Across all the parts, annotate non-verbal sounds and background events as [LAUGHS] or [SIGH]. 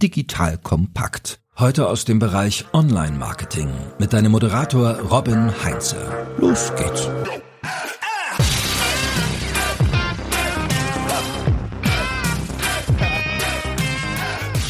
digital kompakt. Heute aus dem Bereich Online-Marketing mit deinem Moderator Robin Heinze. Los geht's.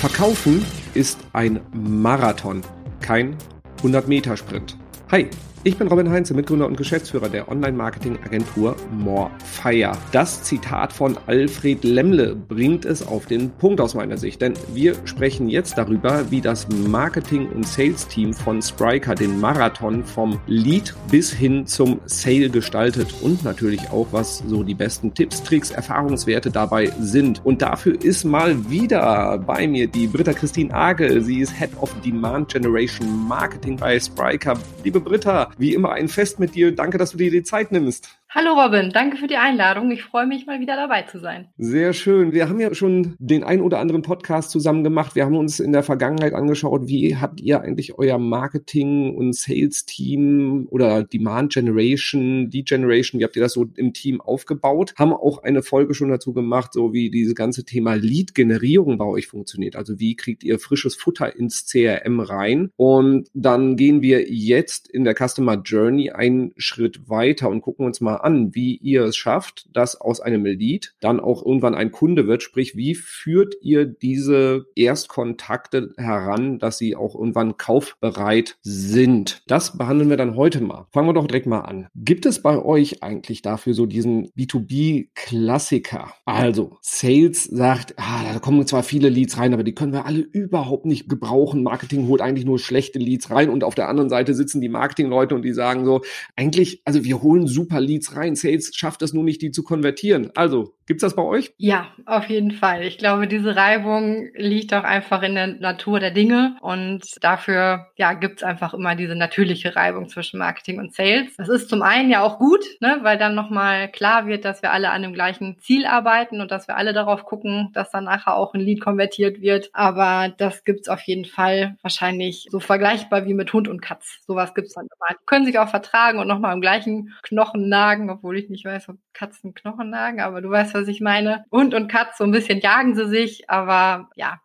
Verkaufen ist ein Marathon, kein 100-Meter-Sprint. Hi, ich bin Robin Heinze, Mitgründer und Geschäftsführer der Online-Marketing-Agentur Morefire. Das Zitat von Alfred Lemmle bringt es auf den Punkt aus meiner Sicht, denn wir sprechen jetzt darüber, wie das Marketing- und Sales-Team von Spriker den Marathon vom Lead bis hin zum Sale gestaltet und natürlich auch, was so die besten Tipps, Tricks, Erfahrungswerte dabei sind. Und dafür ist mal wieder bei mir die Britta Christine Agel. Sie ist Head of Demand Generation Marketing bei Spriker. Liebe Britta, wie immer ein Fest mit dir. Danke, dass du dir die Zeit nimmst. Hallo Robin, danke für die Einladung. Ich freue mich mal wieder dabei zu sein. Sehr schön. Wir haben ja schon den ein oder anderen Podcast zusammen gemacht. Wir haben uns in der Vergangenheit angeschaut, wie habt ihr eigentlich euer Marketing- und Sales-Team oder Demand Generation, Lead Generation, wie habt ihr das so im Team aufgebaut? Haben auch eine Folge schon dazu gemacht, so wie dieses ganze Thema Lead-Generierung bei euch funktioniert. Also wie kriegt ihr frisches Futter ins CRM rein? Und dann gehen wir jetzt in der Customer Journey einen Schritt weiter und gucken uns mal an, wie ihr es schafft, dass aus einem Lead dann auch irgendwann ein Kunde wird. Sprich, wie führt ihr diese Erstkontakte heran, dass sie auch irgendwann kaufbereit sind? Das behandeln wir dann heute mal. Fangen wir doch direkt mal an. Gibt es bei euch eigentlich dafür so diesen B2B-Klassiker? Also, Sales sagt, ah, da kommen zwar viele Leads rein, aber die können wir alle überhaupt nicht gebrauchen. Marketing holt eigentlich nur schlechte Leads rein und auf der anderen Seite sitzen die Marketingleute und die sagen so, eigentlich, also wir holen super Leads rein. Sales schafft es nur nicht, die zu konvertieren. Also, gibt's das bei euch? Ja, auf jeden Fall. Ich glaube, diese Reibung liegt auch einfach in der Natur der Dinge und dafür, ja, gibt's einfach immer diese natürliche Reibung zwischen Marketing und Sales. Das ist zum einen ja auch gut, ne, weil dann nochmal klar wird, dass wir alle an dem gleichen Ziel arbeiten und dass wir alle darauf gucken, dass dann nachher auch ein Lead konvertiert wird. Aber das gibt's auf jeden Fall wahrscheinlich so vergleichbar wie mit Hund und Katz. Sowas gibt's dann immer. Die können sich auch vertragen und nochmal im gleichen Knochen nagen nagen, obwohl ich nicht weiß, ob Katzen Knochen nagen, aber du weißt, was ich meine. Hund und Katz, so ein bisschen jagen sie sich, aber ja,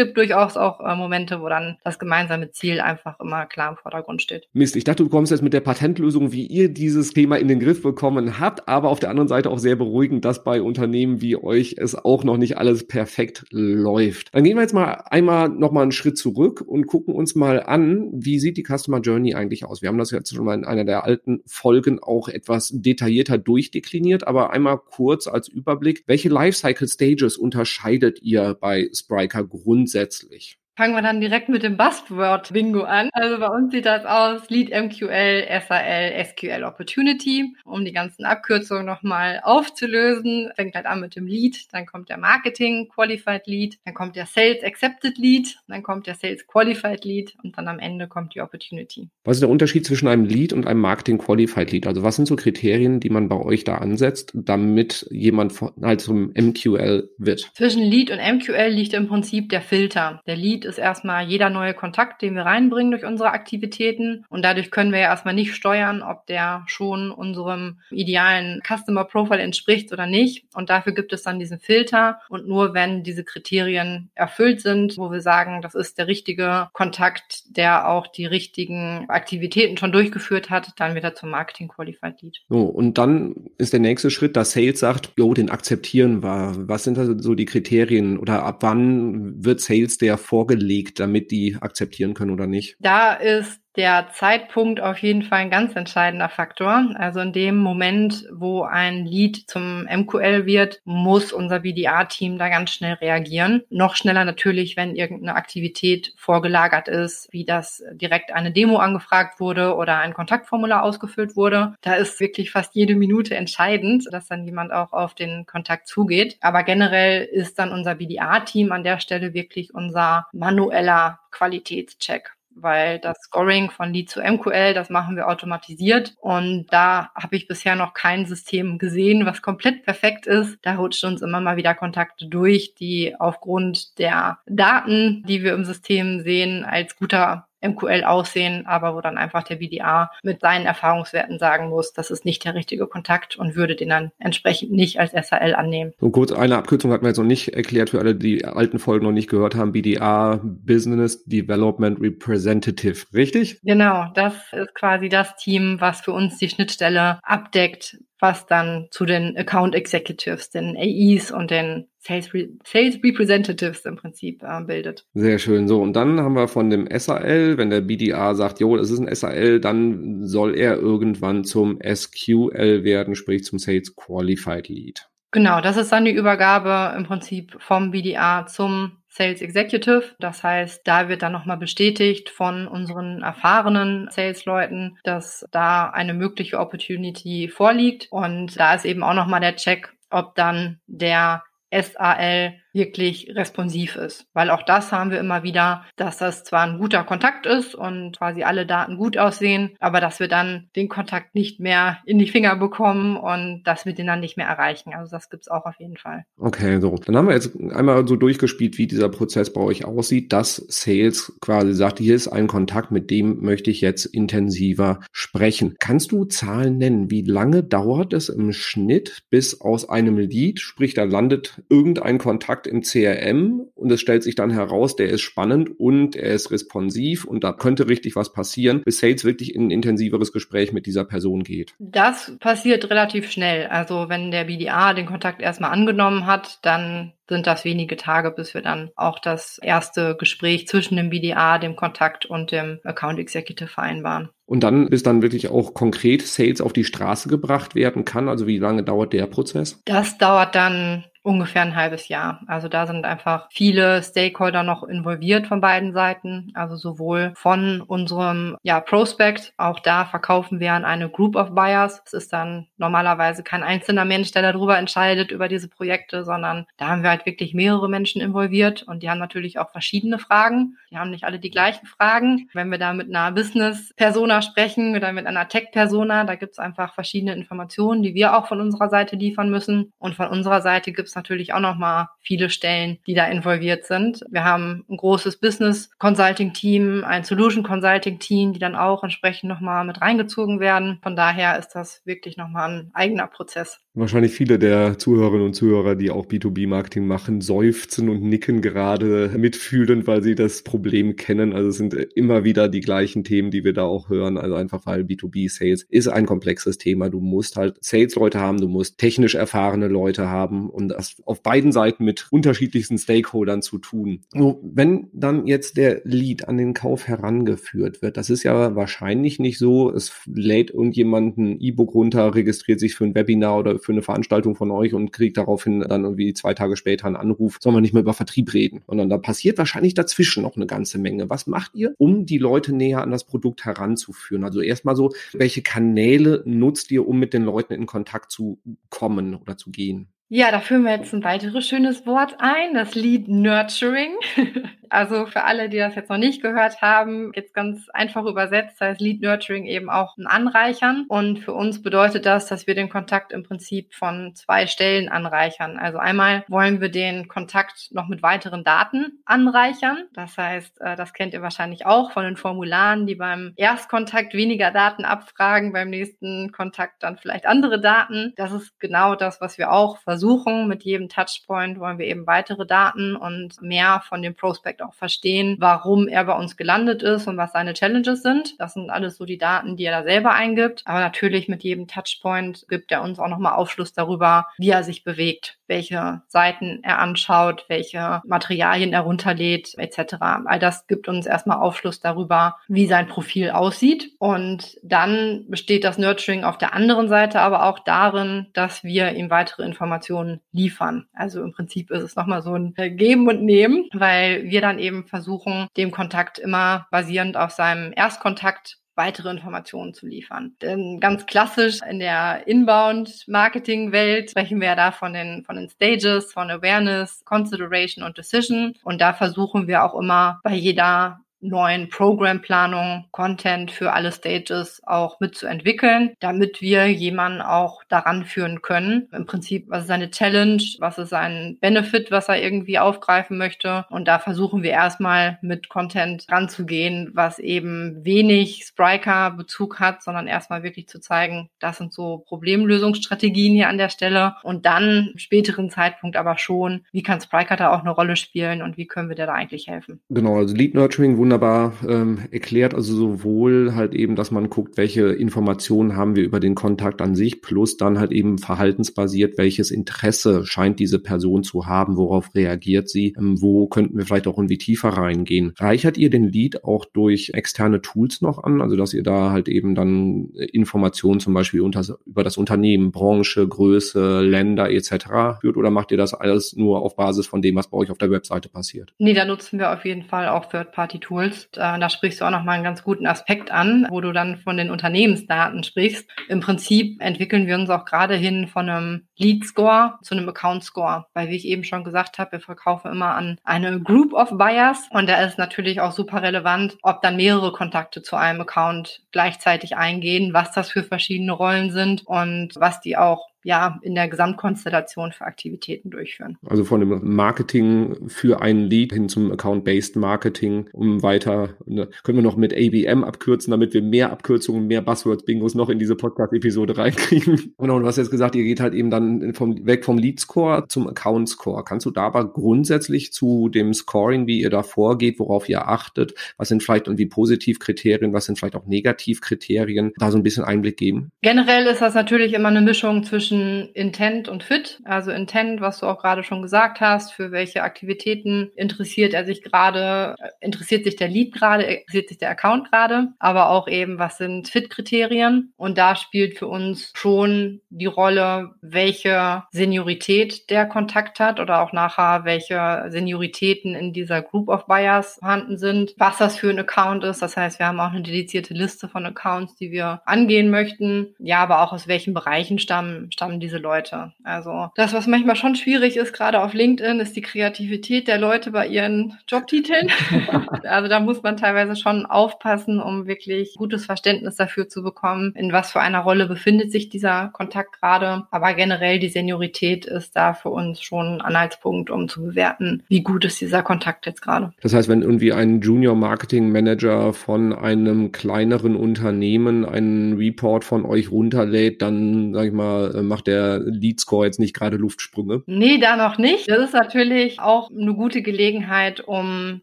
gibt durchaus auch äh, Momente, wo dann das gemeinsame Ziel einfach immer klar im Vordergrund steht. Mist, ich dachte, du kommst jetzt mit der Patentlösung, wie ihr dieses Thema in den Griff bekommen habt, aber auf der anderen Seite auch sehr beruhigend, dass bei Unternehmen wie euch es auch noch nicht alles perfekt läuft. Dann gehen wir jetzt mal einmal nochmal einen Schritt zurück und gucken uns mal an, wie sieht die Customer Journey eigentlich aus? Wir haben das jetzt schon mal in einer der alten Folgen auch etwas detaillierter durchdekliniert, aber einmal kurz als Überblick, welche Lifecycle Stages unterscheidet ihr bei Spriker Grund grundsätzlich? Fangen wir dann direkt mit dem Buzzword-Bingo an. Also bei uns sieht das aus Lead MQL, SAL, SQL Opportunity. Um die ganzen Abkürzungen nochmal aufzulösen, fängt halt an mit dem Lead, dann kommt der Marketing Qualified Lead, dann kommt der Sales Accepted Lead, dann kommt der Sales Qualified Lead und dann am Ende kommt die Opportunity. Was ist der Unterschied zwischen einem Lead und einem Marketing Qualified Lead? Also was sind so Kriterien, die man bei euch da ansetzt, damit jemand halt zum MQL wird? Zwischen Lead und MQL liegt im Prinzip der Filter. Der Lead ist erstmal jeder neue Kontakt, den wir reinbringen durch unsere Aktivitäten. Und dadurch können wir ja erstmal nicht steuern, ob der schon unserem idealen Customer Profile entspricht oder nicht. Und dafür gibt es dann diesen Filter. Und nur wenn diese Kriterien erfüllt sind, wo wir sagen, das ist der richtige Kontakt, der auch die richtigen Aktivitäten schon durchgeführt hat, dann wird er zum Marketing Qualified Lead. So, und dann ist der nächste Schritt, dass Sales sagt, jo, den akzeptieren wir. Was sind da so die Kriterien oder ab wann wird Sales der vorgelegt? Gelegt, damit die akzeptieren können oder nicht? Da ist der Zeitpunkt auf jeden Fall ein ganz entscheidender Faktor. Also in dem Moment, wo ein Lead zum MQL wird, muss unser BDA-Team da ganz schnell reagieren. Noch schneller natürlich, wenn irgendeine Aktivität vorgelagert ist, wie das direkt eine Demo angefragt wurde oder ein Kontaktformular ausgefüllt wurde. Da ist wirklich fast jede Minute entscheidend, dass dann jemand auch auf den Kontakt zugeht. Aber generell ist dann unser BDA-Team an der Stelle wirklich unser manueller Qualitätscheck weil das Scoring von Lead zu MQL, das machen wir automatisiert und da habe ich bisher noch kein System gesehen, was komplett perfekt ist. Da rutscht uns immer mal wieder Kontakte durch, die aufgrund der Daten, die wir im System sehen, als guter MQL aussehen, aber wo dann einfach der BDA mit seinen Erfahrungswerten sagen muss, das ist nicht der richtige Kontakt und würde den dann entsprechend nicht als SAL annehmen. Und kurz eine Abkürzung hat man jetzt noch nicht erklärt für alle, die alten Folgen noch nicht gehört haben. BDA Business Development Representative, richtig? Genau, das ist quasi das Team, was für uns die Schnittstelle abdeckt was dann zu den Account Executives, den AEs und den Sales, Re Sales Representatives im Prinzip äh, bildet. Sehr schön. So, und dann haben wir von dem SAL, wenn der BDA sagt, jo, das ist ein SAL, dann soll er irgendwann zum SQL werden, sprich zum Sales Qualified Lead. Genau, das ist dann die Übergabe im Prinzip vom BDA zum Sales Executive. Das heißt, da wird dann nochmal bestätigt von unseren erfahrenen Sales-Leuten, dass da eine mögliche Opportunity vorliegt. Und da ist eben auch nochmal der Check, ob dann der SAL wirklich responsiv ist. Weil auch das haben wir immer wieder, dass das zwar ein guter Kontakt ist und quasi alle Daten gut aussehen, aber dass wir dann den Kontakt nicht mehr in die Finger bekommen und dass wir den dann nicht mehr erreichen. Also das gibt's auch auf jeden Fall. Okay, so. Dann haben wir jetzt einmal so durchgespielt, wie dieser Prozess bei euch aussieht, dass Sales quasi sagt, hier ist ein Kontakt, mit dem möchte ich jetzt intensiver sprechen. Kannst du Zahlen nennen? Wie lange dauert es im Schnitt, bis aus einem Lead, sprich da landet irgendein Kontakt Kontakt im CRM und es stellt sich dann heraus, der ist spannend und er ist responsiv und da könnte richtig was passieren, bis Sales wirklich in ein intensiveres Gespräch mit dieser Person geht. Das passiert relativ schnell. Also wenn der BDA den Kontakt erstmal angenommen hat, dann sind das wenige Tage, bis wir dann auch das erste Gespräch zwischen dem BDA, dem Kontakt und dem Account Executive vereinbaren. Und dann, bis dann wirklich auch konkret Sales auf die Straße gebracht werden kann. Also wie lange dauert der Prozess? Das dauert dann ungefähr ein halbes Jahr. Also da sind einfach viele Stakeholder noch involviert von beiden Seiten. Also sowohl von unserem ja, Prospect, auch da verkaufen wir an eine Group of Buyers. Es ist dann normalerweise kein einzelner Mensch, der darüber entscheidet, über diese Projekte, sondern da haben wir halt wirklich mehrere Menschen involviert und die haben natürlich auch verschiedene Fragen. Die haben nicht alle die gleichen Fragen. Wenn wir da mit einer Business-Persona sprechen oder mit einer Tech-Persona, da gibt es einfach verschiedene Informationen, die wir auch von unserer Seite liefern müssen. Und von unserer Seite gibt es natürlich auch nochmal viele Stellen, die da involviert sind. Wir haben ein großes Business Consulting Team, ein Solution Consulting Team, die dann auch entsprechend nochmal mit reingezogen werden. Von daher ist das wirklich nochmal ein eigener Prozess. Wahrscheinlich viele der Zuhörerinnen und Zuhörer, die auch B2B-Marketing machen, seufzen und nicken gerade mitfühlend, weil sie das Problem kennen. Also es sind immer wieder die gleichen Themen, die wir da auch hören. Also einfach weil B2B-Sales ist ein komplexes Thema. Du musst halt Sales-Leute haben, du musst technisch erfahrene Leute haben und das auf beiden Seiten mit unterschiedlichsten Stakeholdern zu tun. So, wenn dann jetzt der Lead an den Kauf herangeführt wird, das ist ja wahrscheinlich nicht so, es lädt irgendjemand ein E-Book runter, registriert sich für ein Webinar oder für eine Veranstaltung von euch und kriegt daraufhin dann irgendwie zwei Tage später einen Anruf, soll man nicht mehr über Vertrieb reden, sondern da passiert wahrscheinlich dazwischen noch eine ganze Menge. Was macht ihr, um die Leute näher an das Produkt heranzuführen? Also erstmal so, welche Kanäle nutzt ihr, um mit den Leuten in Kontakt zu kommen oder zu gehen? Ja, da führen wir jetzt ein weiteres schönes Wort ein, das Lead Nurturing. [LAUGHS] Also für alle, die das jetzt noch nicht gehört haben, jetzt ganz einfach übersetzt, heißt Lead Nurturing eben auch ein Anreichern. Und für uns bedeutet das, dass wir den Kontakt im Prinzip von zwei Stellen anreichern. Also einmal wollen wir den Kontakt noch mit weiteren Daten anreichern. Das heißt, äh, das kennt ihr wahrscheinlich auch von den Formularen, die beim Erstkontakt weniger Daten abfragen, beim nächsten Kontakt dann vielleicht andere Daten. Das ist genau das, was wir auch versuchen. Mit jedem Touchpoint wollen wir eben weitere Daten und mehr von dem Prospect auch verstehen, warum er bei uns gelandet ist und was seine Challenges sind. Das sind alles so die Daten, die er da selber eingibt. Aber natürlich mit jedem Touchpoint gibt er uns auch nochmal Aufschluss darüber, wie er sich bewegt, welche Seiten er anschaut, welche Materialien er runterlädt, etc. All das gibt uns erstmal Aufschluss darüber, wie sein Profil aussieht. Und dann besteht das Nurturing auf der anderen Seite aber auch darin, dass wir ihm weitere Informationen liefern. Also im Prinzip ist es nochmal so ein Geben und Nehmen, weil wir dann eben versuchen, dem Kontakt immer basierend auf seinem Erstkontakt weitere Informationen zu liefern. Denn ganz klassisch in der Inbound-Marketing-Welt sprechen wir da von den, von den Stages, von Awareness, Consideration und Decision. Und da versuchen wir auch immer bei jeder neuen Programmplanungen, Content für alle Stages auch mitzuentwickeln, damit wir jemanden auch daran führen können. Im Prinzip, was ist seine Challenge, was ist sein Benefit, was er irgendwie aufgreifen möchte. Und da versuchen wir erstmal mit Content ranzugehen, was eben wenig Spriker-Bezug hat, sondern erstmal wirklich zu zeigen, das sind so Problemlösungsstrategien hier an der Stelle. Und dann späteren Zeitpunkt aber schon, wie kann Spriker da auch eine Rolle spielen und wie können wir dir da eigentlich helfen. Genau, also Lead Nurturing wunderbar ähm, erklärt, also sowohl halt eben, dass man guckt, welche Informationen haben wir über den Kontakt an sich, plus dann halt eben verhaltensbasiert, welches Interesse scheint diese Person zu haben, worauf reagiert sie, ähm, wo könnten wir vielleicht auch irgendwie tiefer reingehen. Reichert ihr den Lead auch durch externe Tools noch an, also dass ihr da halt eben dann Informationen zum Beispiel unter, über das Unternehmen, Branche, Größe, Länder etc. führt oder macht ihr das alles nur auf Basis von dem, was bei euch auf der Webseite passiert? Nee, da nutzen wir auf jeden Fall auch Third-Party-Tools. Da, da sprichst du auch nochmal einen ganz guten Aspekt an, wo du dann von den Unternehmensdaten sprichst. Im Prinzip entwickeln wir uns auch gerade hin von einem Lead-Score zu einem Account-Score, weil wie ich eben schon gesagt habe, wir verkaufen immer an eine Group of Buyers und da ist natürlich auch super relevant, ob dann mehrere Kontakte zu einem Account gleichzeitig eingehen, was das für verschiedene Rollen sind und was die auch ja, in der Gesamtkonstellation für Aktivitäten durchführen. Also von dem Marketing für einen Lead hin zum Account-Based Marketing, um weiter, ne, können wir noch mit ABM abkürzen, damit wir mehr Abkürzungen, mehr Buzzwords-Bingos noch in diese Podcast-Episode reinkriegen. [LAUGHS] Genau, und du hast jetzt gesagt, ihr geht halt eben dann vom, weg vom Lead-Score zum Account-Score. Kannst du da aber grundsätzlich zu dem Scoring, wie ihr da vorgeht, worauf ihr achtet, was sind vielleicht irgendwie Positivkriterien, was sind vielleicht auch Negativkriterien, da so ein bisschen Einblick geben? Generell ist das natürlich immer eine Mischung zwischen zwischen Intent und Fit. Also Intent, was du auch gerade schon gesagt hast, für welche Aktivitäten interessiert er sich gerade, äh, interessiert sich der Lead gerade, interessiert sich der Account gerade, aber auch eben, was sind Fit-Kriterien. Und da spielt für uns schon die Rolle, welche Seniorität der Kontakt hat oder auch nachher, welche Senioritäten in dieser Group of Buyers vorhanden sind, was das für ein Account ist. Das heißt, wir haben auch eine dedizierte Liste von Accounts, die wir angehen möchten. Ja, aber auch aus welchen Bereichen stammen, stammen diese Leute. Also das, was manchmal schon schwierig ist, gerade auf LinkedIn, ist die Kreativität der Leute bei ihren Jobtiteln. [LAUGHS] also da muss man teilweise schon aufpassen, um wirklich gutes Verständnis dafür zu bekommen, in was für einer Rolle befindet sich dieser Kontakt gerade. Aber generell die Seniorität ist da für uns schon ein Anhaltspunkt, um zu bewerten, wie gut ist dieser Kontakt jetzt gerade. Das heißt, wenn irgendwie ein Junior Marketing Manager von einem kleineren Unternehmen einen Report von euch runterlädt, dann sag ich mal, äh, macht der Lead-Score jetzt nicht gerade Luftsprünge. Nee, da noch nicht. Das ist natürlich auch eine gute Gelegenheit, um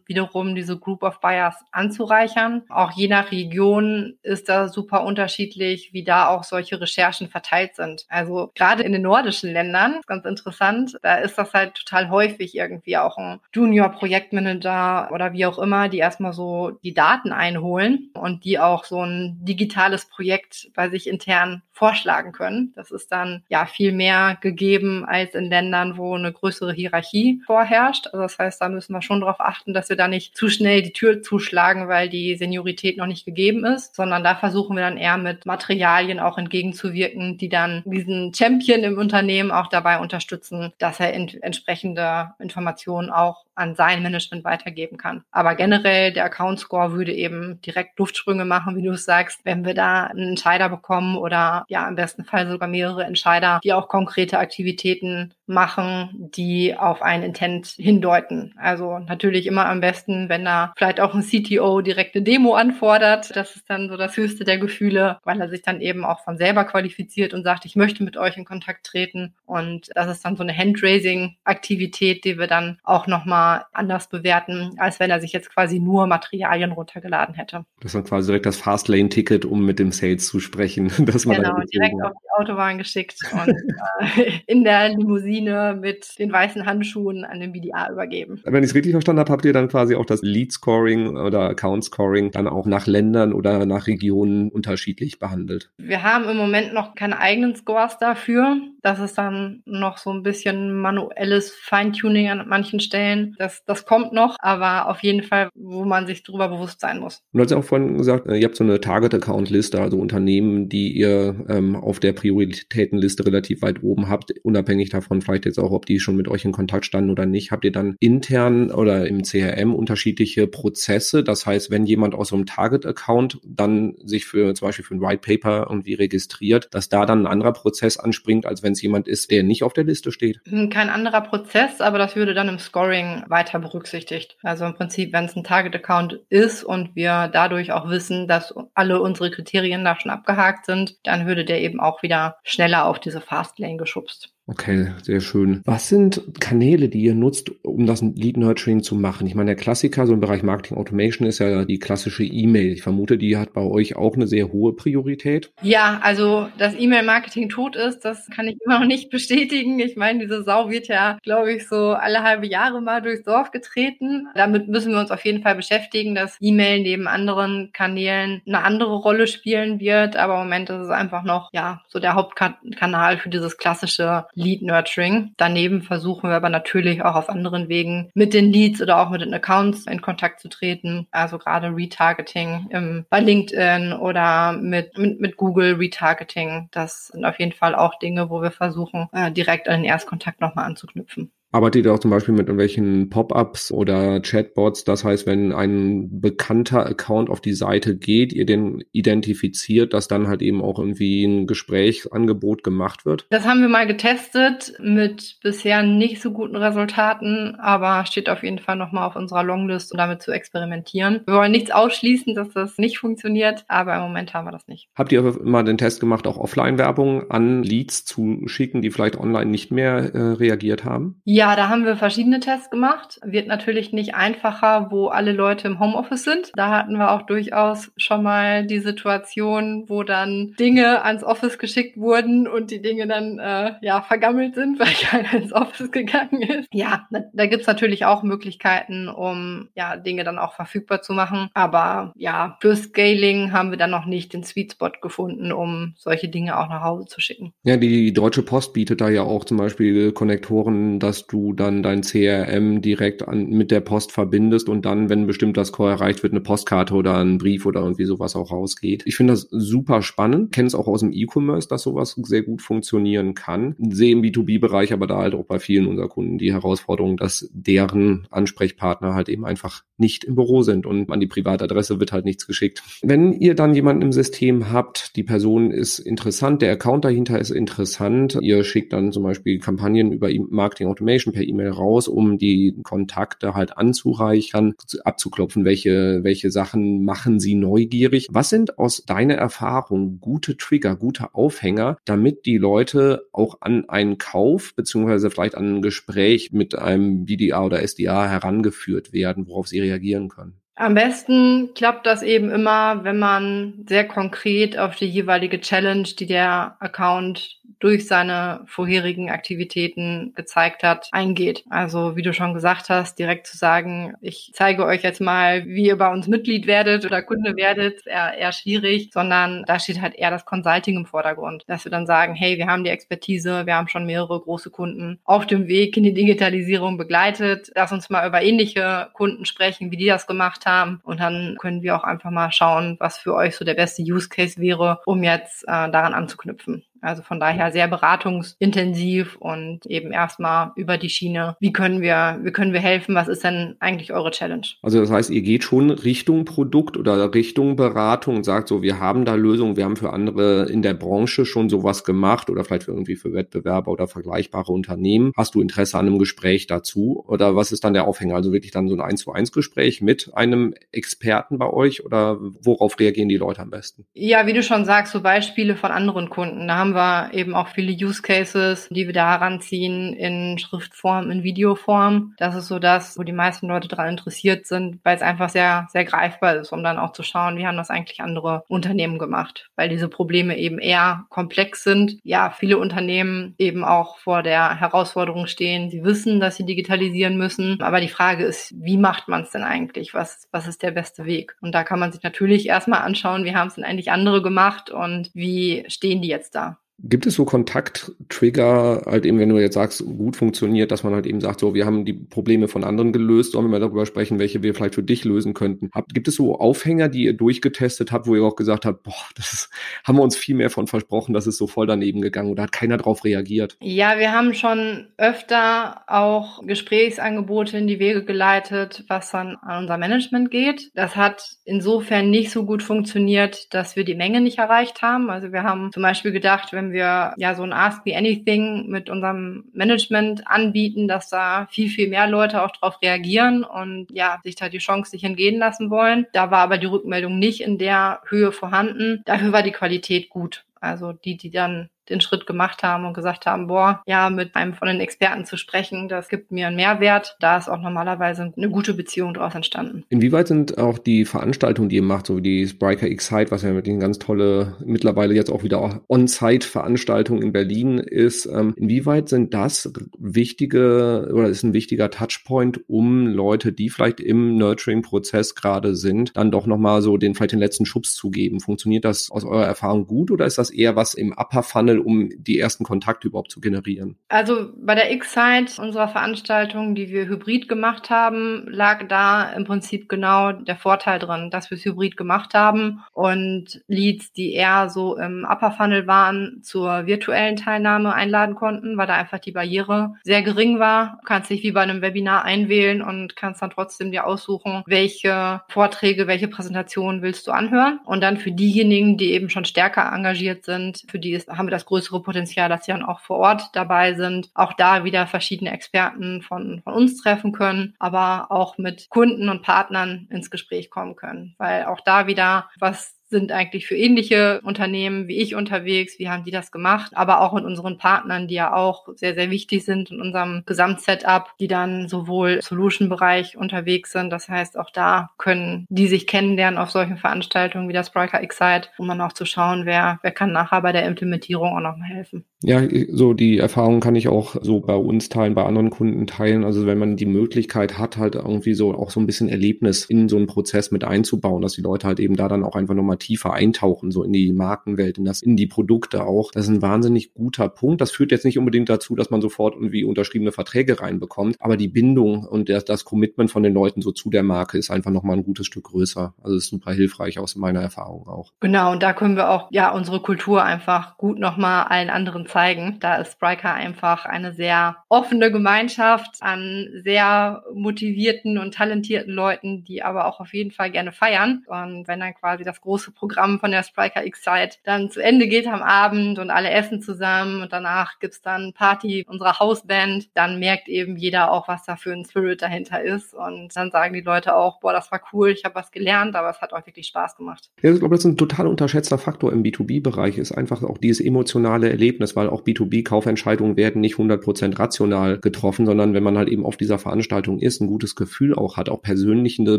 wiederum diese Group of Buyers anzureichern. Auch je nach Region ist da super unterschiedlich, wie da auch solche Recherchen verteilt sind. Also gerade in den nordischen Ländern, ganz interessant, da ist das halt total häufig irgendwie auch ein Junior-Projektmanager oder wie auch immer, die erstmal so die Daten einholen und die auch so ein digitales Projekt bei sich intern vorschlagen können. Das ist dann ja viel mehr gegeben als in Ländern, wo eine größere Hierarchie vorherrscht. Also das heißt, da müssen wir schon darauf achten, dass wir da nicht zu schnell die Tür zuschlagen, weil die Seniorität noch nicht gegeben ist, sondern da versuchen wir dann eher mit Materialien auch entgegenzuwirken, die dann diesen Champion im Unternehmen auch dabei unterstützen, dass er entsprechende Informationen auch an sein Management weitergeben kann. Aber generell der Account Score würde eben direkt Luftsprünge machen, wie du es sagst, wenn wir da einen Entscheider bekommen oder ja im besten Fall sogar mehrere Entscheider, die auch konkrete Aktivitäten machen, die auf ein Intent hindeuten. Also natürlich immer am besten, wenn da vielleicht auch ein CTO direkt eine Demo anfordert. Das ist dann so das höchste der Gefühle, weil er sich dann eben auch von selber qualifiziert und sagt, ich möchte mit euch in Kontakt treten. Und das ist dann so eine Handraising-Aktivität, die wir dann auch nochmal anders bewerten, als wenn er sich jetzt quasi nur Materialien runtergeladen hätte. Das ist dann quasi direkt das Fastlane-Ticket, um mit dem Sales zu sprechen. [LAUGHS] Dass man genau, direkt auf die Autobahn geschickt und äh, [LAUGHS] in der Limousine Maschine mit den weißen Handschuhen an den BDA übergeben. Wenn ich es richtig verstanden habe, habt ihr dann quasi auch das Lead Scoring oder Account Scoring dann auch nach Ländern oder nach Regionen unterschiedlich behandelt? Wir haben im Moment noch keine eigenen Scores dafür. Das ist dann noch so ein bisschen manuelles Feintuning an manchen Stellen. Das, das kommt noch, aber auf jeden Fall, wo man sich darüber bewusst sein muss. Du hast ja auch vorhin gesagt, äh, ihr habt so eine Target-Account-Liste, also Unternehmen, die ihr ähm, auf der Prioritätenliste relativ weit oben habt, unabhängig davon vielleicht jetzt auch, ob die schon mit euch in Kontakt standen oder nicht. Habt ihr dann intern oder im CRM unterschiedliche Prozesse? Das heißt, wenn jemand aus so einem Target-Account dann sich für zum Beispiel für ein White Paper irgendwie registriert, dass da dann ein anderer Prozess anspringt, als wenn es jemand ist, der nicht auf der Liste steht? Hm, kein anderer Prozess, aber das würde dann im Scoring weiter berücksichtigt. Also im Prinzip, wenn es ein Target-Account ist und wir dadurch auch wissen, dass alle unsere Kriterien da schon abgehakt sind, dann würde der eben auch wieder schneller auf diese Fastlane geschubst. Okay, sehr schön. Was sind Kanäle, die ihr nutzt, um das Lead Nurturing zu machen? Ich meine, der Klassiker so im Bereich Marketing Automation ist ja die klassische E-Mail. Ich vermute, die hat bei euch auch eine sehr hohe Priorität. Ja, also dass E-Mail-Marketing tot ist, das kann ich immer noch nicht [LAUGHS] bestätigen. Ich meine, diese Sau wird ja, glaube ich, so alle halbe Jahre mal durchs Dorf getreten. Damit müssen wir uns auf jeden Fall beschäftigen, dass E-Mail neben anderen Kanälen eine andere Rolle spielen wird. Aber im Moment ist es einfach noch, ja, so der Hauptkanal für dieses klassische Lead Nurturing. Daneben versuchen wir aber natürlich auch auf anderen Wegen mit den Leads oder auch mit den Accounts in Kontakt zu treten. Also gerade Retargeting im, bei LinkedIn oder mit, mit, mit Google Retargeting. Das sind auf jeden Fall auch Dinge, wo wir versuchen, äh, direkt an den Erstkontakt nochmal anzuknüpfen. Arbeitet ihr auch zum Beispiel mit irgendwelchen Pop-ups oder Chatbots? Das heißt, wenn ein bekannter Account auf die Seite geht, ihr den identifiziert, dass dann halt eben auch irgendwie ein Gesprächsangebot gemacht wird? Das haben wir mal getestet mit bisher nicht so guten Resultaten, aber steht auf jeden Fall nochmal auf unserer Longlist, um damit zu experimentieren. Wir wollen nichts ausschließen, dass das nicht funktioniert, aber im Moment haben wir das nicht. Habt ihr mal den Test gemacht, auch Offline-Werbung an Leads zu schicken, die vielleicht online nicht mehr äh, reagiert haben? Ja, ja, da haben wir verschiedene Tests gemacht. Wird natürlich nicht einfacher, wo alle Leute im Homeoffice sind. Da hatten wir auch durchaus schon mal die Situation, wo dann Dinge ans Office geschickt wurden und die Dinge dann äh, ja vergammelt sind, [LAUGHS] weil keiner ins Office gegangen ist. Ja, da, da gibt's natürlich auch Möglichkeiten, um ja Dinge dann auch verfügbar zu machen. Aber ja, für Scaling haben wir dann noch nicht den Sweet Spot gefunden, um solche Dinge auch nach Hause zu schicken. Ja, die Deutsche Post bietet da ja auch zum Beispiel Konnektoren, dass du dann dein CRM direkt an, mit der Post verbindest und dann, wenn bestimmt das Score erreicht wird, eine Postkarte oder ein Brief oder irgendwie sowas auch rausgeht. Ich finde das super spannend. Kenne es auch aus dem E-Commerce, dass sowas sehr gut funktionieren kann. Sehe im B2B-Bereich aber da halt auch bei vielen unserer Kunden die Herausforderung, dass deren Ansprechpartner halt eben einfach nicht im Büro sind und an die Privatadresse wird halt nichts geschickt. Wenn ihr dann jemanden im System habt, die Person ist interessant, der Account dahinter ist interessant, ihr schickt dann zum Beispiel Kampagnen über Marketing Automation Information per E-Mail raus, um die Kontakte halt anzureichern, abzuklopfen, welche, welche Sachen machen sie neugierig. Was sind aus deiner Erfahrung gute Trigger, gute Aufhänger, damit die Leute auch an einen Kauf beziehungsweise vielleicht an ein Gespräch mit einem BDA oder SDA herangeführt werden, worauf sie reagieren können? Am besten klappt das eben immer, wenn man sehr konkret auf die jeweilige Challenge, die der Account durch seine vorherigen Aktivitäten gezeigt hat, eingeht. Also wie du schon gesagt hast, direkt zu sagen, ich zeige euch jetzt mal, wie ihr bei uns Mitglied werdet oder Kunde werdet, eher, eher schwierig, sondern da steht halt eher das Consulting im Vordergrund, dass wir dann sagen, hey, wir haben die Expertise, wir haben schon mehrere große Kunden auf dem Weg in die Digitalisierung begleitet. Lass uns mal über ähnliche Kunden sprechen, wie die das gemacht haben und dann können wir auch einfach mal schauen, was für euch so der beste Use Case wäre, um jetzt äh, daran anzuknüpfen. Also von daher sehr beratungsintensiv und eben erstmal über die Schiene. Wie können wir, wie können wir helfen? Was ist denn eigentlich eure Challenge? Also das heißt, ihr geht schon Richtung Produkt oder Richtung Beratung und sagt so, wir haben da Lösungen, wir haben für andere in der Branche schon sowas gemacht oder vielleicht für irgendwie für Wettbewerber oder vergleichbare Unternehmen. Hast du Interesse an einem Gespräch dazu? Oder was ist dann der Aufhänger? Also wirklich dann so ein 1 zu 1 Gespräch mit einem Experten bei euch oder worauf reagieren die Leute am besten? Ja, wie du schon sagst, so Beispiele von anderen Kunden. Da haben haben wir eben auch viele Use Cases, die wir da heranziehen in Schriftform, in Videoform. Das ist so das, wo die meisten Leute daran interessiert sind, weil es einfach sehr, sehr greifbar ist, um dann auch zu schauen, wie haben das eigentlich andere Unternehmen gemacht, weil diese Probleme eben eher komplex sind. Ja, viele Unternehmen eben auch vor der Herausforderung stehen. Sie wissen, dass sie digitalisieren müssen, aber die Frage ist, wie macht man es denn eigentlich? Was, was ist der beste Weg? Und da kann man sich natürlich erstmal anschauen, wie haben es denn eigentlich andere gemacht und wie stehen die jetzt da? Gibt es so Kontakttrigger, halt eben, wenn du jetzt sagst, gut funktioniert, dass man halt eben sagt, so, wir haben die Probleme von anderen gelöst, sollen wir mal darüber sprechen, welche wir vielleicht für dich lösen könnten. Habt, gibt es so Aufhänger, die ihr durchgetestet habt, wo ihr auch gesagt habt, boah, das ist, haben wir uns viel mehr von versprochen, das ist so voll daneben gegangen oder hat keiner drauf reagiert? Ja, wir haben schon öfter auch Gesprächsangebote in die Wege geleitet, was dann an unser Management geht. Das hat insofern nicht so gut funktioniert, dass wir die Menge nicht erreicht haben. Also wir haben zum Beispiel gedacht, wenn wir ja so ein Ask Me Anything mit unserem Management anbieten, dass da viel, viel mehr Leute auch drauf reagieren und ja, sich da die Chance nicht entgehen lassen wollen. Da war aber die Rückmeldung nicht in der Höhe vorhanden. Dafür war die Qualität gut. Also die, die dann den Schritt gemacht haben und gesagt haben, boah, ja, mit einem von den Experten zu sprechen, das gibt mir einen Mehrwert. Da ist auch normalerweise eine gute Beziehung daraus entstanden. Inwieweit sind auch die Veranstaltungen, die ihr macht, so wie die Spriker Excite, was ja mit den ganz tolle, mittlerweile jetzt auch wieder On-Site-Veranstaltung in Berlin ist, ähm, inwieweit sind das wichtige oder ist ein wichtiger Touchpoint, um Leute, die vielleicht im Nurturing-Prozess gerade sind, dann doch nochmal so den, vielleicht den letzten Schubs zu geben? Funktioniert das aus eurer Erfahrung gut oder ist das eher was im Upper Funnel um die ersten Kontakte überhaupt zu generieren? Also bei der X-Site unserer Veranstaltung, die wir hybrid gemacht haben, lag da im Prinzip genau der Vorteil drin, dass wir es hybrid gemacht haben und Leads, die eher so im Upper Funnel waren, zur virtuellen Teilnahme einladen konnten, weil da einfach die Barriere sehr gering war. Du kannst dich wie bei einem Webinar einwählen und kannst dann trotzdem dir aussuchen, welche Vorträge, welche Präsentationen willst du anhören. Und dann für diejenigen, die eben schon stärker engagiert sind, für die ist, haben wir das größere Potenzial, dass sie dann auch vor Ort dabei sind, auch da wieder verschiedene Experten von, von uns treffen können, aber auch mit Kunden und Partnern ins Gespräch kommen können, weil auch da wieder was sind eigentlich für ähnliche Unternehmen wie ich unterwegs, wie haben die das gemacht, aber auch mit unseren Partnern, die ja auch sehr, sehr wichtig sind in unserem Gesamtsetup, die dann sowohl Solution-Bereich unterwegs sind. Das heißt, auch da können die sich kennenlernen auf solchen Veranstaltungen wie das Spriker Excite, um dann auch zu schauen, wer, wer kann nachher bei der Implementierung auch nochmal helfen. Ja, so die Erfahrung kann ich auch so bei uns teilen, bei anderen Kunden teilen. Also wenn man die Möglichkeit hat, halt irgendwie so auch so ein bisschen Erlebnis in so einen Prozess mit einzubauen, dass die Leute halt eben da dann auch einfach nochmal tiefer eintauchen, so in die Markenwelt, in das, in die Produkte auch. Das ist ein wahnsinnig guter Punkt. Das führt jetzt nicht unbedingt dazu, dass man sofort irgendwie unterschriebene Verträge reinbekommt, aber die Bindung und das, das Commitment von den Leuten so zu der Marke ist einfach nochmal ein gutes Stück größer. Also ist super hilfreich aus meiner Erfahrung auch. Genau, und da können wir auch ja unsere Kultur einfach gut nochmal allen anderen zeigen. Da ist Spriker einfach eine sehr offene Gemeinschaft an sehr motivierten und talentierten Leuten, die aber auch auf jeden Fall gerne feiern. Und wenn dann quasi das große Programm von der Spriker X-Site dann zu Ende geht am Abend und alle essen zusammen und danach gibt's dann Party unserer Hausband, dann merkt eben jeder auch, was da für ein Spirit dahinter ist und dann sagen die Leute auch, boah, das war cool, ich habe was gelernt, aber es hat auch wirklich Spaß gemacht. Ja, ich glaube, das ist ein total unterschätzter Faktor im B2B-Bereich, ist einfach auch dieses emotionale Erlebnis, weil auch B2B-Kaufentscheidungen werden nicht 100% rational getroffen, sondern wenn man halt eben auf dieser Veranstaltung ist, ein gutes Gefühl auch hat, auch persönlich eine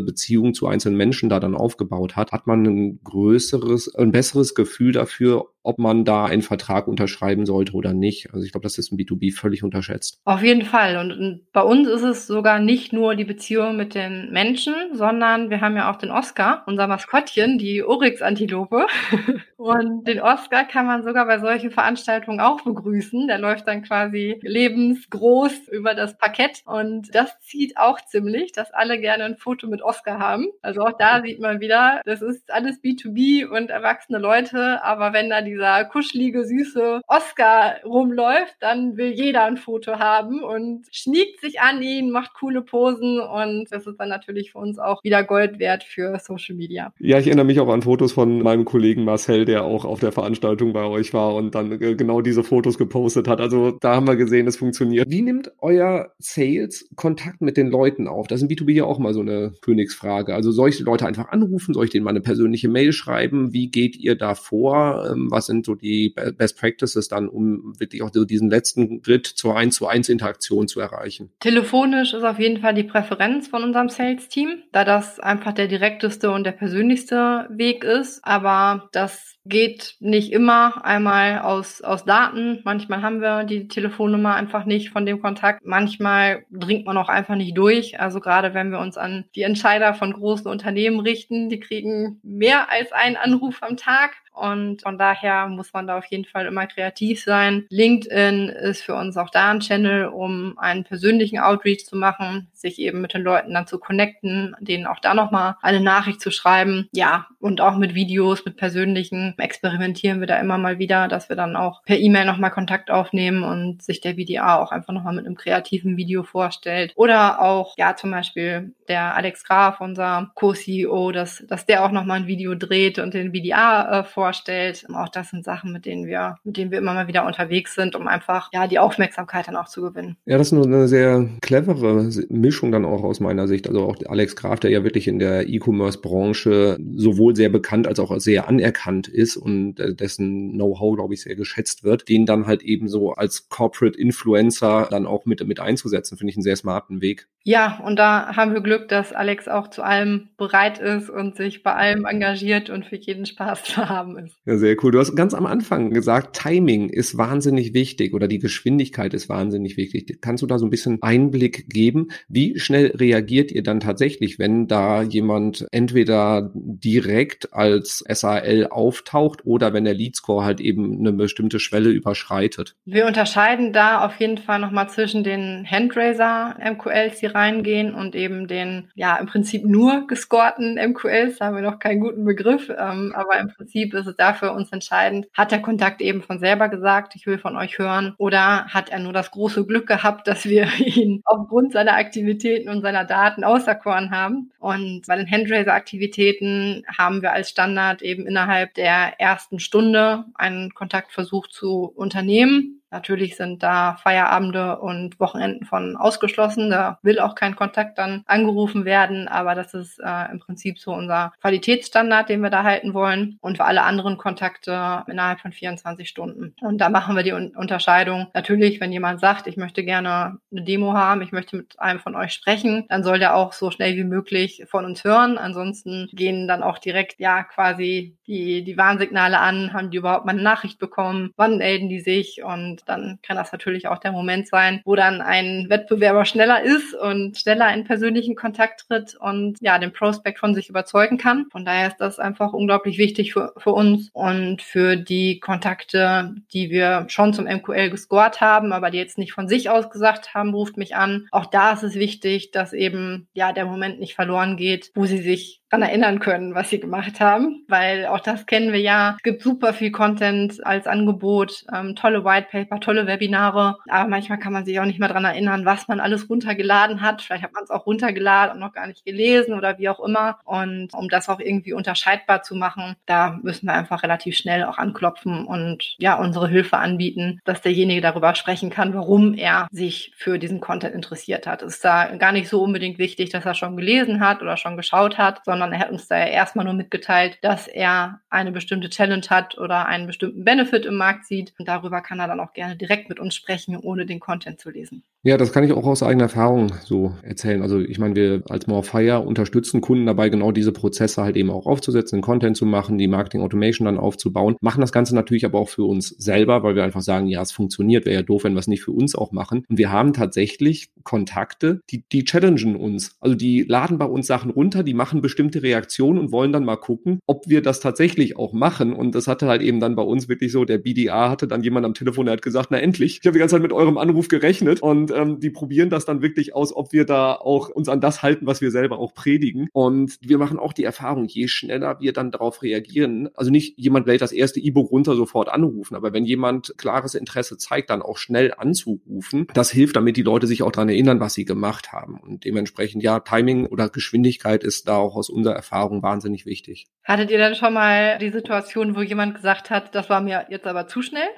Beziehung zu einzelnen Menschen da dann aufgebaut hat, hat man ein größeres, ein besseres Gefühl dafür, ob man da einen Vertrag unterschreiben sollte oder nicht. Also ich glaube, das ist im B2B völlig unterschätzt. Auf jeden Fall. Und, und, bei uns ist es sogar nicht nur die Beziehung mit den Menschen, sondern wir haben ja auch den Oscar, unser Maskottchen, die Oryx-Antilope. [LAUGHS] und den Oscar kann man sogar bei solchen Veranstaltungen auch begrüßen. Der läuft dann quasi lebensgroß über das Parkett und das zieht auch ziemlich, dass alle gerne ein Foto mit Oscar haben. Also auch da sieht man wieder, das ist alles B2B und erwachsene Leute, aber wenn da die dieser kuschelige, süße Oscar rumläuft, dann will jeder ein Foto haben und schniegt sich an ihn, macht coole Posen und das ist dann natürlich für uns auch wieder Gold wert für Social Media. Ja, ich erinnere mich auch an Fotos von meinem Kollegen Marcel, der auch auf der Veranstaltung bei euch war und dann äh, genau diese Fotos gepostet hat. Also da haben wir gesehen, es funktioniert. Wie nimmt euer Sales Kontakt mit den Leuten auf? Das ist in B2B ja auch mal so eine Königsfrage. Also soll ich die Leute einfach anrufen? Soll ich denen mal eine persönliche Mail schreiben? Wie geht ihr da vor? Ähm, was sind so die Best Practices dann, um wirklich auch so diesen letzten Schritt zur 1 zu 1 Interaktion zu erreichen? Telefonisch ist auf jeden Fall die Präferenz von unserem Sales-Team, da das einfach der direkteste und der persönlichste Weg ist. Aber das geht nicht immer einmal aus, aus Daten. Manchmal haben wir die Telefonnummer einfach nicht von dem Kontakt. Manchmal dringt man auch einfach nicht durch. Also gerade wenn wir uns an die Entscheider von großen Unternehmen richten, die kriegen mehr als einen Anruf am Tag Und von daher muss man da auf jeden Fall immer kreativ sein. LinkedIn ist für uns auch da ein Channel, um einen persönlichen Outreach zu machen, sich eben mit den Leuten dann zu connecten, denen auch da nochmal eine Nachricht zu schreiben. Ja, und auch mit Videos, mit persönlichen experimentieren wir da immer mal wieder, dass wir dann auch per E-Mail nochmal Kontakt aufnehmen und sich der VDA auch einfach nochmal mit einem kreativen Video vorstellt. Oder auch, ja, zum Beispiel der Alex Graf, unser Co-CEO, dass, dass der auch nochmal ein Video dreht und den VDA äh, vorstellt. Auch das sind Sachen, mit denen wir, mit denen wir immer mal wieder unterwegs sind, um einfach, ja, die Aufmerksamkeit dann auch zu gewinnen. Ja, das ist eine sehr clevere Mischung dann auch aus meiner Sicht. Also auch Alex Graf, der ja wirklich in der E-Commerce-Branche sowohl sehr bekannt als auch sehr anerkannt ist und äh, dessen Know-how, glaube ich, sehr geschätzt wird, den dann halt eben so als Corporate Influencer dann auch mit, mit einzusetzen, finde ich einen sehr smarten Weg. Ja, und da haben wir Glück, dass Alex auch zu allem bereit ist und sich bei allem engagiert und für jeden Spaß zu haben ist. Ja, sehr cool. Du hast ganz am Anfang gesagt, Timing ist wahnsinnig wichtig oder die Geschwindigkeit ist wahnsinnig wichtig. Kannst du da so ein bisschen Einblick geben? Wie schnell reagiert ihr dann tatsächlich, wenn da jemand entweder direkt als SAL auftaucht oder wenn der Leadscore halt eben eine bestimmte Schwelle überschreitet? Wir unterscheiden da auf jeden Fall nochmal zwischen den Handraiser MQLs, die reingehen und eben den, ja, im Prinzip nur gescorten MQLs, da haben wir noch keinen guten Begriff, ähm, aber im Prinzip ist es dafür uns entscheidend, hat der Kontakt eben von selber gesagt, ich will von euch hören, oder hat er nur das große Glück gehabt, dass wir [LAUGHS] ihn aufgrund seiner Aktivitäten und seiner Daten auserkoren haben. Und bei den Handraiser-Aktivitäten haben wir als Standard eben innerhalb der ersten Stunde einen Kontaktversuch zu unternehmen. Natürlich sind da Feierabende und Wochenenden von ausgeschlossen. Da will auch kein Kontakt dann angerufen werden, aber das ist äh, im Prinzip so unser Qualitätsstandard, den wir da halten wollen. Und für alle anderen Kontakte innerhalb von 24 Stunden. Und da machen wir die Un Unterscheidung. Natürlich, wenn jemand sagt, ich möchte gerne eine Demo haben, ich möchte mit einem von euch sprechen, dann soll der auch so schnell wie möglich von uns hören. Ansonsten gehen dann auch direkt, ja, quasi die, die Warnsignale an, haben die überhaupt mal eine Nachricht bekommen, wann melden die sich und dann kann das natürlich auch der Moment sein, wo dann ein Wettbewerber schneller ist und schneller in persönlichen Kontakt tritt und ja, den Prospect von sich überzeugen kann. Von daher ist das einfach unglaublich wichtig für, für uns und für die Kontakte, die wir schon zum MQL gescored haben, aber die jetzt nicht von sich aus gesagt haben, ruft mich an. Auch da ist es wichtig, dass eben ja der Moment nicht verloren geht, wo sie sich daran erinnern können, was sie gemacht haben, weil auch das kennen wir ja. Es gibt super viel Content als Angebot, ähm, tolle Whitepaper, tolle Webinare, aber manchmal kann man sich auch nicht mehr daran erinnern, was man alles runtergeladen hat. Vielleicht hat man es auch runtergeladen und noch gar nicht gelesen oder wie auch immer. Und um das auch irgendwie unterscheidbar zu machen, da müssen wir einfach relativ schnell auch anklopfen und ja unsere Hilfe anbieten, dass derjenige darüber sprechen kann, warum er sich für diesen Content interessiert hat. Es ist da gar nicht so unbedingt wichtig, dass er schon gelesen hat oder schon geschaut hat, sondern er hat uns da ja erstmal nur mitgeteilt, dass er eine bestimmte Challenge hat oder einen bestimmten Benefit im Markt sieht. Und darüber kann er dann auch gerne direkt mit uns sprechen, ohne den Content zu lesen. Ja, das kann ich auch aus eigener Erfahrung so erzählen. Also ich meine, wir als Morfire unterstützen Kunden dabei, genau diese Prozesse halt eben auch aufzusetzen, Content zu machen, die Marketing Automation dann aufzubauen. Machen das Ganze natürlich aber auch für uns selber, weil wir einfach sagen, ja, es funktioniert, wäre ja doof, wenn wir es nicht für uns auch machen. Und wir haben tatsächlich Kontakte, die, die challengen uns. Also die laden bei uns Sachen runter, die machen bestimmte Reaktionen und wollen dann mal gucken, ob wir das tatsächlich auch machen. Und das hatte halt eben dann bei uns wirklich so, der BDA hatte dann jemand am Telefon, der hat gesagt, na endlich, ich habe die ganze Zeit mit eurem Anruf gerechnet und ähm, die probieren das dann wirklich aus, ob wir da auch uns an das halten, was wir selber auch predigen. Und wir machen auch die Erfahrung, je schneller wir dann darauf reagieren, also nicht jemand lädt das erste E-Book runter sofort anrufen, aber wenn jemand klares Interesse zeigt, dann auch schnell anzurufen, das hilft, damit die Leute sich auch daran erinnern, was sie gemacht haben. Und dementsprechend, ja, Timing oder Geschwindigkeit ist da auch aus unserer Erfahrung wahnsinnig wichtig. Hattet ihr dann schon mal die Situation, wo jemand gesagt hat, das war mir jetzt aber zu schnell?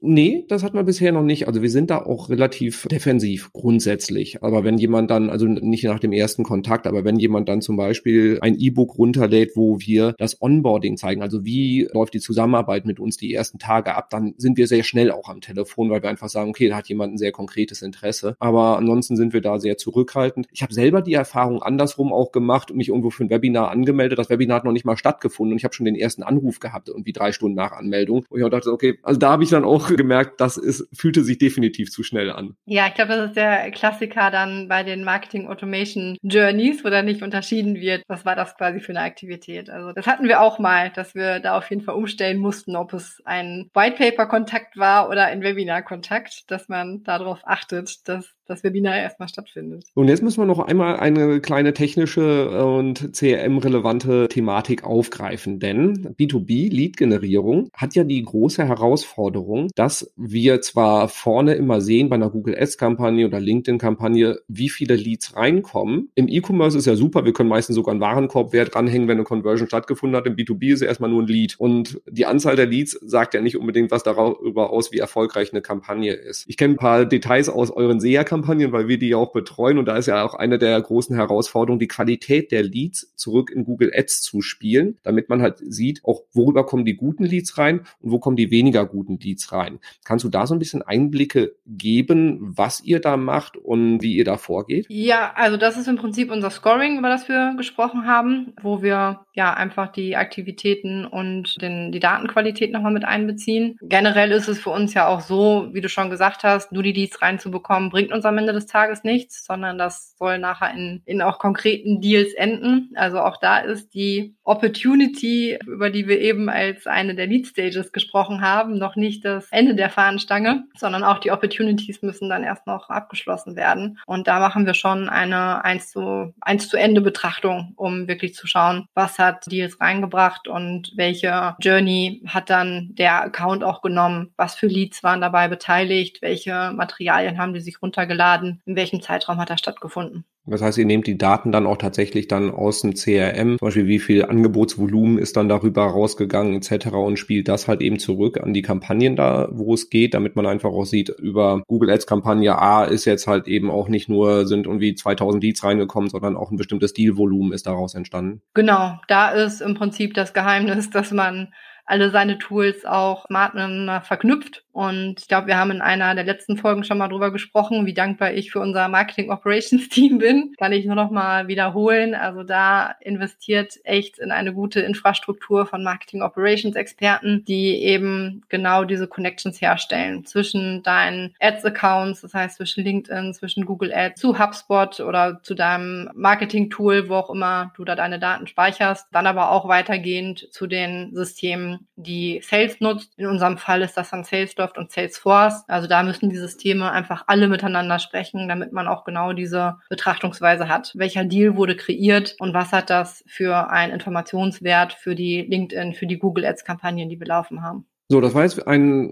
Nee, das hat man bisher noch nicht. Also wir sind da auch relativ defensiv grundsätzlich. Aber wenn jemand dann, also nicht nach dem ersten Kontakt, aber wenn jemand dann zum Beispiel ein E-Book runterlädt, wo wir das Onboarding zeigen, also wie läuft die Zusammenarbeit mit uns die ersten Tage ab, dann sind wir sehr schnell auch am Telefon, weil wir einfach sagen, okay, da hat jemand ein sehr konkretes Interesse. Aber ansonsten sind wir da sehr zurückhaltend. Ich habe selber die Erfahrung andersrum auch gemacht und mich irgendwo für ein Webinar angemeldet. Das Webinar hat noch nicht mal stattgefunden und ich habe schon den ersten Anruf gehabt, irgendwie drei Stunden nach Anmeldung. Und ich dachte, okay, also da habe ich dann auch [LAUGHS] gemerkt, das ist, fühlte sich definitiv zu schnell an. Ja, ich glaube, das ist der Klassiker dann bei den Marketing Automation Journeys, wo dann nicht unterschieden wird, was war das quasi für eine Aktivität. Also das hatten wir auch mal, dass wir da auf jeden Fall umstellen mussten, ob es ein White Paper Kontakt war oder ein Webinar Kontakt, dass man darauf achtet, dass das Webinar erstmal stattfindet. Und jetzt müssen wir noch einmal eine kleine technische und CRM-relevante Thematik aufgreifen, denn B2B-Lead-Generierung hat ja die große Herausforderung, dass wir zwar vorne immer sehen bei einer Google Ads-Kampagne oder LinkedIn-Kampagne, wie viele Leads reinkommen. Im E-Commerce ist ja super, wir können meistens sogar einen Warenkorbwert dranhängen, wenn eine Conversion stattgefunden hat. Im B2B ist erstmal nur ein Lead. Und die Anzahl der Leads sagt ja nicht unbedingt was darüber aus, wie erfolgreich eine Kampagne ist. Ich kenne ein paar Details aus euren SEA-Kampagnen Kampagnen, weil wir die ja auch betreuen. Und da ist ja auch eine der großen Herausforderungen, die Qualität der Leads zurück in Google Ads zu spielen, damit man halt sieht, auch worüber kommen die guten Leads rein und wo kommen die weniger guten Leads rein. Kannst du da so ein bisschen Einblicke geben, was ihr da macht und wie ihr da vorgeht? Ja, also das ist im Prinzip unser Scoring, über das wir gesprochen haben, wo wir ja einfach die Aktivitäten und den, die Datenqualität nochmal mit einbeziehen. Generell ist es für uns ja auch so, wie du schon gesagt hast, nur die Leads reinzubekommen, bringt uns am Ende des Tages nichts, sondern das soll nachher in, in auch konkreten Deals enden. Also auch da ist die Opportunity, über die wir eben als eine der Lead Stages gesprochen haben, noch nicht das Ende der Fahnenstange, sondern auch die Opportunities müssen dann erst noch abgeschlossen werden. Und da machen wir schon eine eins zu, eins zu Ende Betrachtung, um wirklich zu schauen, was hat Deals reingebracht und welche Journey hat dann der Account auch genommen, was für Leads waren dabei beteiligt, welche Materialien haben die sich runtergeladen, in welchem Zeitraum hat er stattgefunden. Das heißt, ihr nehmt die Daten dann auch tatsächlich dann aus dem CRM, zum Beispiel wie viel Angebotsvolumen ist dann darüber rausgegangen etc. und spielt das halt eben zurück an die Kampagnen da, wo es geht, damit man einfach auch sieht, über Google Ads Kampagne A ist jetzt halt eben auch nicht nur sind irgendwie 2000 Leads reingekommen, sondern auch ein bestimmtes Dealvolumen ist daraus entstanden. Genau, da ist im Prinzip das Geheimnis, dass man alle seine Tools auch miteinander verknüpft. Und ich glaube, wir haben in einer der letzten Folgen schon mal drüber gesprochen, wie dankbar ich für unser Marketing Operations Team bin. Kann ich nur noch mal wiederholen. Also da investiert echt in eine gute Infrastruktur von Marketing Operations Experten, die eben genau diese Connections herstellen zwischen deinen Ads Accounts, das heißt zwischen LinkedIn, zwischen Google Ads, zu HubSpot oder zu deinem Marketing Tool, wo auch immer du da deine Daten speicherst. Dann aber auch weitergehend zu den Systemen, die Sales nutzt. In unserem Fall ist das dann Salesloft und Salesforce. Also da müssen die Systeme einfach alle miteinander sprechen, damit man auch genau diese Betrachtungsweise hat. Welcher Deal wurde kreiert und was hat das für einen Informationswert für die LinkedIn, für die Google Ads Kampagnen, die wir laufen haben? So, das war jetzt ein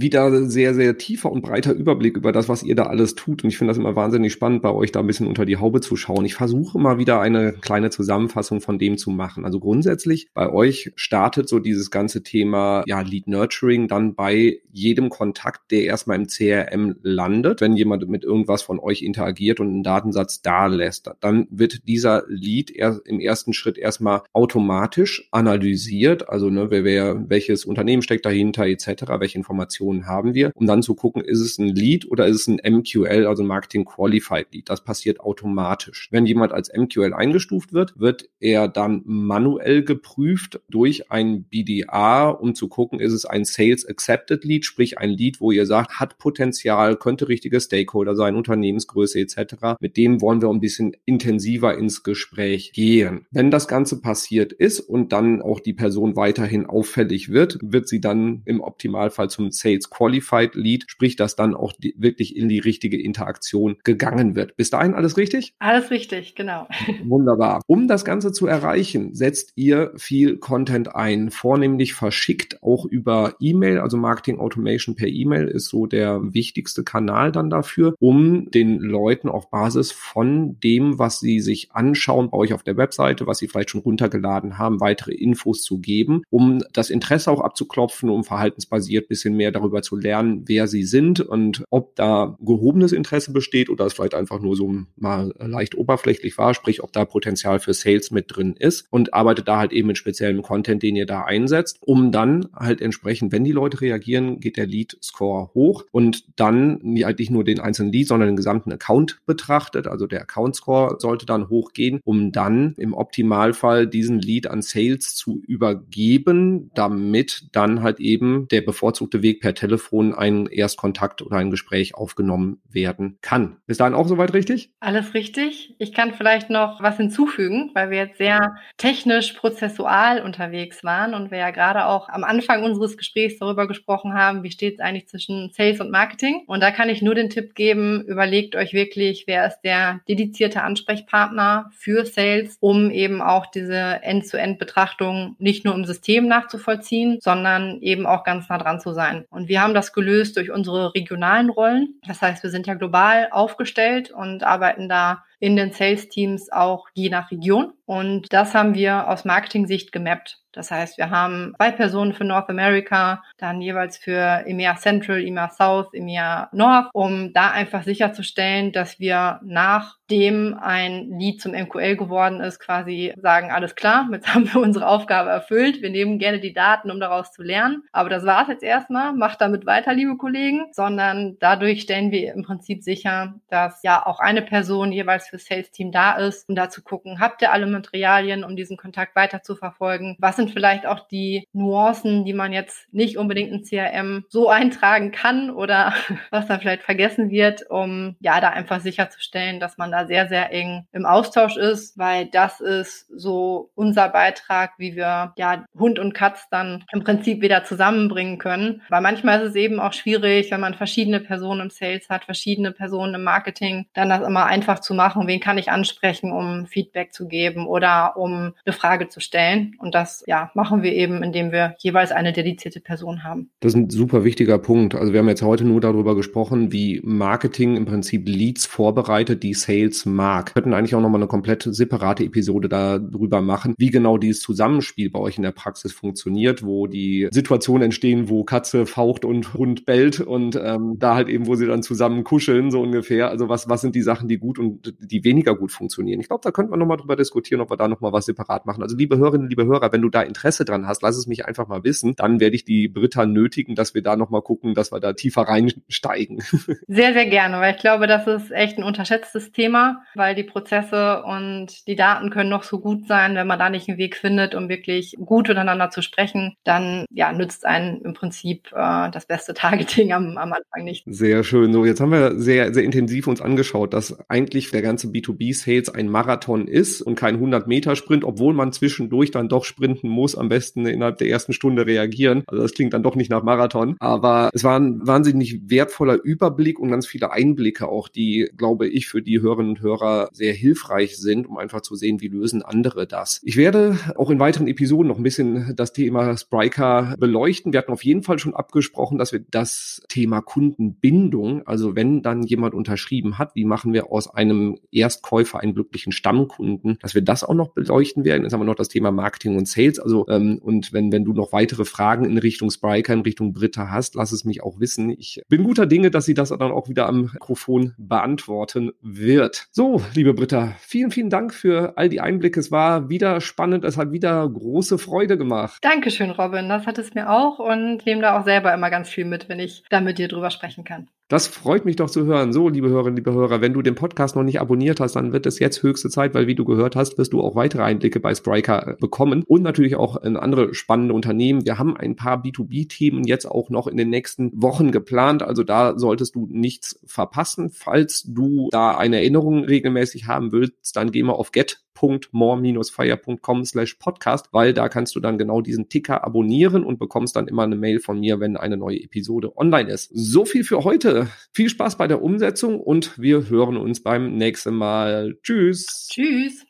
wieder sehr, sehr tiefer und breiter Überblick über das, was ihr da alles tut. Und ich finde das immer wahnsinnig spannend, bei euch da ein bisschen unter die Haube zu schauen. Ich versuche mal wieder eine kleine Zusammenfassung von dem zu machen. Also grundsätzlich bei euch startet so dieses ganze Thema ja, Lead Nurturing dann bei jedem Kontakt, der erstmal im CRM landet. Wenn jemand mit irgendwas von euch interagiert und einen Datensatz da lässt, dann wird dieser Lead er, im ersten Schritt erstmal automatisch analysiert. Also ne, wer, wer welches Unternehmen steckt steckt dahinter etc., welche Informationen haben wir, um dann zu gucken, ist es ein Lead oder ist es ein MQL, also Marketing Qualified Lead. Das passiert automatisch. Wenn jemand als MQL eingestuft wird, wird er dann manuell geprüft durch ein BDA, um zu gucken, ist es ein Sales Accepted Lead, sprich ein Lead, wo ihr sagt, hat Potenzial, könnte richtige Stakeholder sein, Unternehmensgröße etc. Mit dem wollen wir ein bisschen intensiver ins Gespräch gehen. Wenn das Ganze passiert ist und dann auch die Person weiterhin auffällig wird, wird sie dann dann im Optimalfall zum Sales Qualified Lead, sprich, dass dann auch die, wirklich in die richtige Interaktion gegangen wird. Bis dahin alles richtig? Alles richtig, genau. [LAUGHS] Wunderbar. Um das Ganze zu erreichen, setzt ihr viel Content ein, vornehmlich verschickt auch über E-Mail, also Marketing Automation per E-Mail ist so der wichtigste Kanal dann dafür, um den Leuten auf Basis von dem, was sie sich anschauen bei euch auf der Webseite, was sie vielleicht schon runtergeladen haben, weitere Infos zu geben, um das Interesse auch abzuklopfen klopfen, um verhaltensbasiert bisschen mehr darüber zu lernen, wer sie sind und ob da gehobenes Interesse besteht oder es vielleicht einfach nur so mal leicht oberflächlich war, sprich, ob da Potenzial für Sales mit drin ist und arbeitet da halt eben mit speziellem Content, den ihr da einsetzt, um dann halt entsprechend, wenn die Leute reagieren, geht der Lead-Score hoch und dann halt nicht nur den einzelnen Lead, sondern den gesamten Account betrachtet, also der Account-Score sollte dann hochgehen, um dann im Optimalfall diesen Lead an Sales zu übergeben, damit dann halt halt eben der bevorzugte Weg per Telefon ein Erstkontakt oder ein Gespräch aufgenommen werden kann. Ist dahin auch soweit richtig? Alles richtig. Ich kann vielleicht noch was hinzufügen, weil wir jetzt sehr technisch prozessual unterwegs waren und wir ja gerade auch am Anfang unseres Gesprächs darüber gesprochen haben, wie steht es eigentlich zwischen Sales und Marketing. Und da kann ich nur den Tipp geben, überlegt euch wirklich, wer ist der dedizierte Ansprechpartner für Sales, um eben auch diese End-zu-End-Betrachtung nicht nur im System nachzuvollziehen, sondern eben auch ganz nah dran zu sein. Und wir haben das gelöst durch unsere regionalen Rollen. Das heißt, wir sind ja global aufgestellt und arbeiten da in den Sales-Teams auch je nach Region. Und das haben wir aus Marketing-Sicht gemappt. Das heißt, wir haben zwei Personen für North America, dann jeweils für EMEA Central, EMEA South, EMEA North, um da einfach sicherzustellen, dass wir nachdem ein Lead zum MQL geworden ist, quasi sagen, alles klar, jetzt haben wir unsere Aufgabe erfüllt. Wir nehmen gerne die Daten, um daraus zu lernen. Aber das war es jetzt erstmal. Macht damit weiter, liebe Kollegen. Sondern dadurch stellen wir im Prinzip sicher, dass ja auch eine Person jeweils für Sales Team da ist, um da zu gucken, habt ihr alle Materialien, um diesen Kontakt weiter zu verfolgen? Was sind vielleicht auch die Nuancen, die man jetzt nicht unbedingt in CRM so eintragen kann oder [LAUGHS] was da vielleicht vergessen wird, um ja da einfach sicherzustellen, dass man da sehr, sehr eng im Austausch ist, weil das ist so unser Beitrag, wie wir ja Hund und Katz dann im Prinzip wieder zusammenbringen können. Weil manchmal ist es eben auch schwierig, wenn man verschiedene Personen im Sales hat, verschiedene Personen im Marketing, dann das immer einfach zu machen, wen kann ich ansprechen, um Feedback zu geben oder um eine Frage zu stellen. Und das ja, machen wir eben, indem wir jeweils eine dedizierte Person haben. Das ist ein super wichtiger Punkt. Also wir haben jetzt heute nur darüber gesprochen, wie Marketing im Prinzip Leads vorbereitet, die Sales mag. Wir könnten eigentlich auch nochmal eine komplett separate Episode darüber machen, wie genau dieses Zusammenspiel bei euch in der Praxis funktioniert, wo die Situationen entstehen, wo Katze faucht und Hund bellt und ähm, da halt eben, wo sie dann zusammen kuscheln, so ungefähr. Also was, was sind die Sachen, die gut und die weniger gut funktionieren? Ich glaube, da könnte man nochmal drüber diskutieren, ob wir da nochmal was separat machen. Also liebe Hörerinnen, liebe Hörer, wenn du da Interesse dran hast, lass es mich einfach mal wissen. Dann werde ich die Britta nötigen, dass wir da nochmal gucken, dass wir da tiefer reinsteigen. [LAUGHS] Sehr, sehr gerne, weil ich glaube, das ist echt ein unterschätztes Thema, weil die Prozesse und die Daten können noch so gut sein, wenn man da nicht einen Weg findet, um wirklich gut miteinander zu sprechen, dann ja, nützt einen im Prinzip äh, das beste Targeting am, am Anfang nicht. Sehr schön. So, jetzt haben wir sehr, sehr intensiv uns angeschaut, dass eigentlich der ganze B2B-Sales ein Marathon ist und kein 100-Meter-Sprint, obwohl man zwischendurch dann doch sprinten muss, am besten innerhalb der ersten Stunde reagieren. Also das klingt dann doch nicht nach Marathon. Aber es war ein wahnsinnig wertvoller Überblick und ganz viele Einblicke auch, die, glaube ich, für die Hörerinnen und Hörer sehr hilfreich sind, um einfach zu sehen, wie lösen andere das. Ich werde auch in weiteren Episoden noch ein bisschen das Thema Spriker beleuchten. Wir hatten auf jeden Fall schon abgesprochen, dass wir das Thema Kundenbindung, also wenn dann jemand unterschrieben hat, wie machen wir aus einem Erstkäufer einen glücklichen Stammkunden, dass wir das auch noch beleuchten werden. Jetzt haben wir noch das Thema Marketing und Sales. Also ähm, und wenn, wenn du noch weitere Fragen in Richtung Spriker, in Richtung Britta hast, lass es mich auch wissen. Ich bin guter Dinge, dass sie das dann auch wieder am Mikrofon beantworten wird. So, liebe Britta, vielen, vielen Dank für all die Einblicke. Es war wieder spannend. Es hat wieder große Freude gemacht. Dankeschön, Robin. Das hat es mir auch und nehme da auch selber immer ganz viel mit, wenn ich da mit dir drüber sprechen kann. Das freut mich doch zu hören. So, liebe Hörerinnen, liebe Hörer, wenn du den Podcast noch nicht abonniert hast, dann wird es jetzt höchste Zeit, weil wie du gehört hast, wirst du auch weitere Einblicke bei Spriker äh, bekommen und natürlich auch in andere spannende Unternehmen. Wir haben ein paar B2B-Themen jetzt auch noch in den nächsten Wochen geplant. Also da solltest du nichts verpassen. Falls du da eine Erinnerung regelmäßig haben willst, dann geh mal auf get www.more-fire.com slash podcast, weil da kannst du dann genau diesen Ticker abonnieren und bekommst dann immer eine Mail von mir, wenn eine neue Episode online ist. So viel für heute. Viel Spaß bei der Umsetzung und wir hören uns beim nächsten Mal. Tschüss. Tschüss.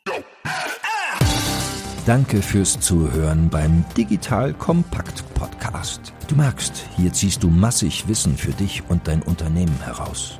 Danke fürs Zuhören beim Digital Kompakt Podcast. Du merkst, hier ziehst du massig Wissen für dich und dein Unternehmen heraus.